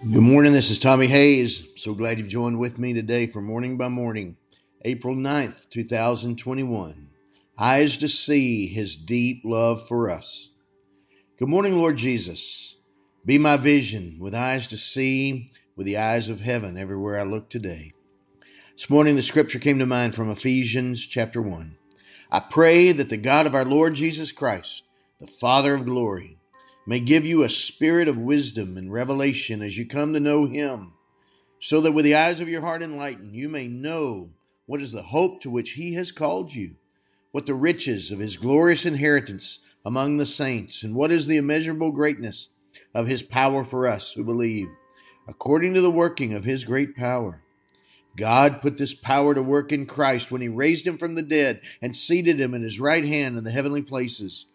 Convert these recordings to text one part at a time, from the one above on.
Good morning. This is Tommy Hayes. So glad you've joined with me today for Morning by Morning, April 9th, 2021. Eyes to see his deep love for us. Good morning, Lord Jesus. Be my vision with eyes to see, with the eyes of heaven everywhere I look today. This morning, the scripture came to mind from Ephesians chapter 1. I pray that the God of our Lord Jesus Christ, the Father of glory, may give you a spirit of wisdom and revelation as you come to know Him, so that with the eyes of your heart enlightened, you may know what is the hope to which He has called you, what the riches of His glorious inheritance among the saints, and what is the immeasurable greatness of His power for us who believe, according to the working of His great power. God put this power to work in Christ when He raised Him from the dead and seated Him at His right hand in the heavenly places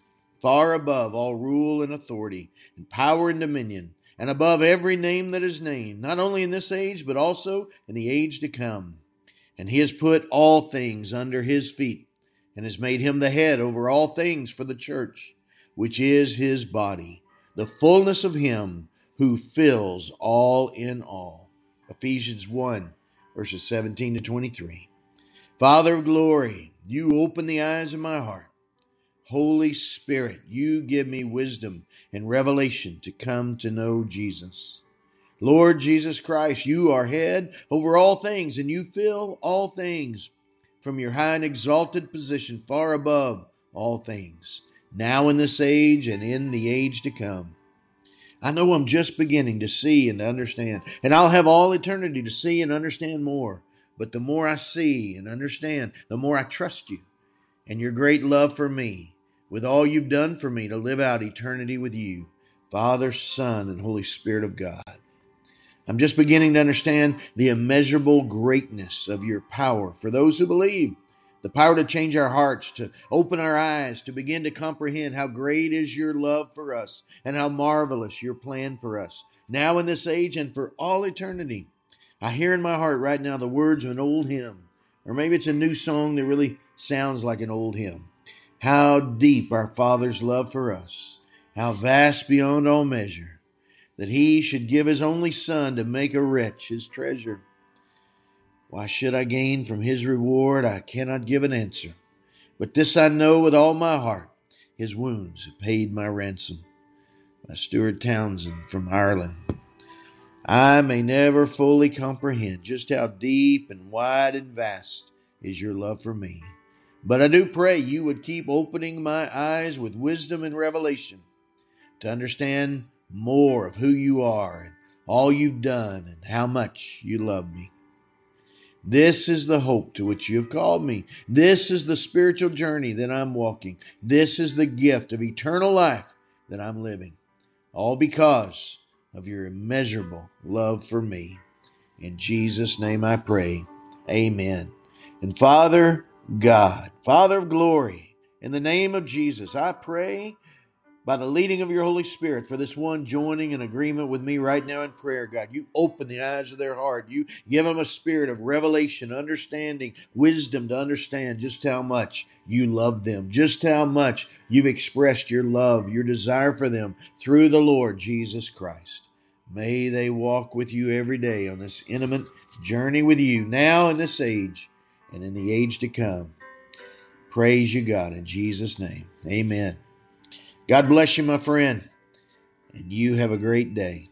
far above all rule and authority, and power and dominion, and above every name that is named, not only in this age, but also in the age to come. And he has put all things under his feet, and has made him the head over all things for the church, which is his body, the fullness of him who fills all in all. Ephesians 1, verses 17 to 23. Father of glory, you open the eyes of my heart Holy Spirit, you give me wisdom and revelation to come to know Jesus. Lord Jesus Christ, you are head over all things, and you fill all things from your high and exalted position far above all things, now in this age and in the age to come. I know I'm just beginning to see and to understand, and I'll have all eternity to see and understand more. But the more I see and understand, the more I trust you and your great love for me with all you've done for me to live out eternity with you, Father, Son, and Holy Spirit of God. I'm just beginning to understand the immeasurable greatness of your power for those who believe, the power to change our hearts, to open our eyes, to begin to comprehend how great is your love for us and how marvelous your plan for us, now in this age and for all eternity. I hear in my heart right now the words of an old hymn, or maybe it's a new song that really sounds like an old hymn. How deep our Father's love for us, how vast beyond all measure, that He should give His only Son to make a wretch His treasure. Why should I gain from His reward? I cannot give an answer. But this I know with all my heart His wounds have paid my ransom. By Stuart Townend from Ireland. I may never fully comprehend just how deep and wide and vast is your love for me. But I do pray you would keep opening my eyes with wisdom and revelation to understand more of who you are and all you've done and how much you love me. This is the hope to which you have called me. This is the spiritual journey that I'm walking. This is the gift of eternal life that I'm living. All because of your immeasurable love for me. In Jesus' name I pray. Amen. And Father, God, Father of glory, in the name of Jesus, I pray by the leading of your Holy Spirit for this one joining in agreement with me right now in prayer, God. You open the eyes of their heart. You give them a spirit of revelation, understanding, wisdom to understand just how much you love them, just how much you've expressed your love, your desire for them through the Lord Jesus Christ. May they walk with you every day on this intimate journey with you now in this age and in the age to come. Praise you, God, in Jesus' name. Amen. God bless you, my friend, and you have a great day.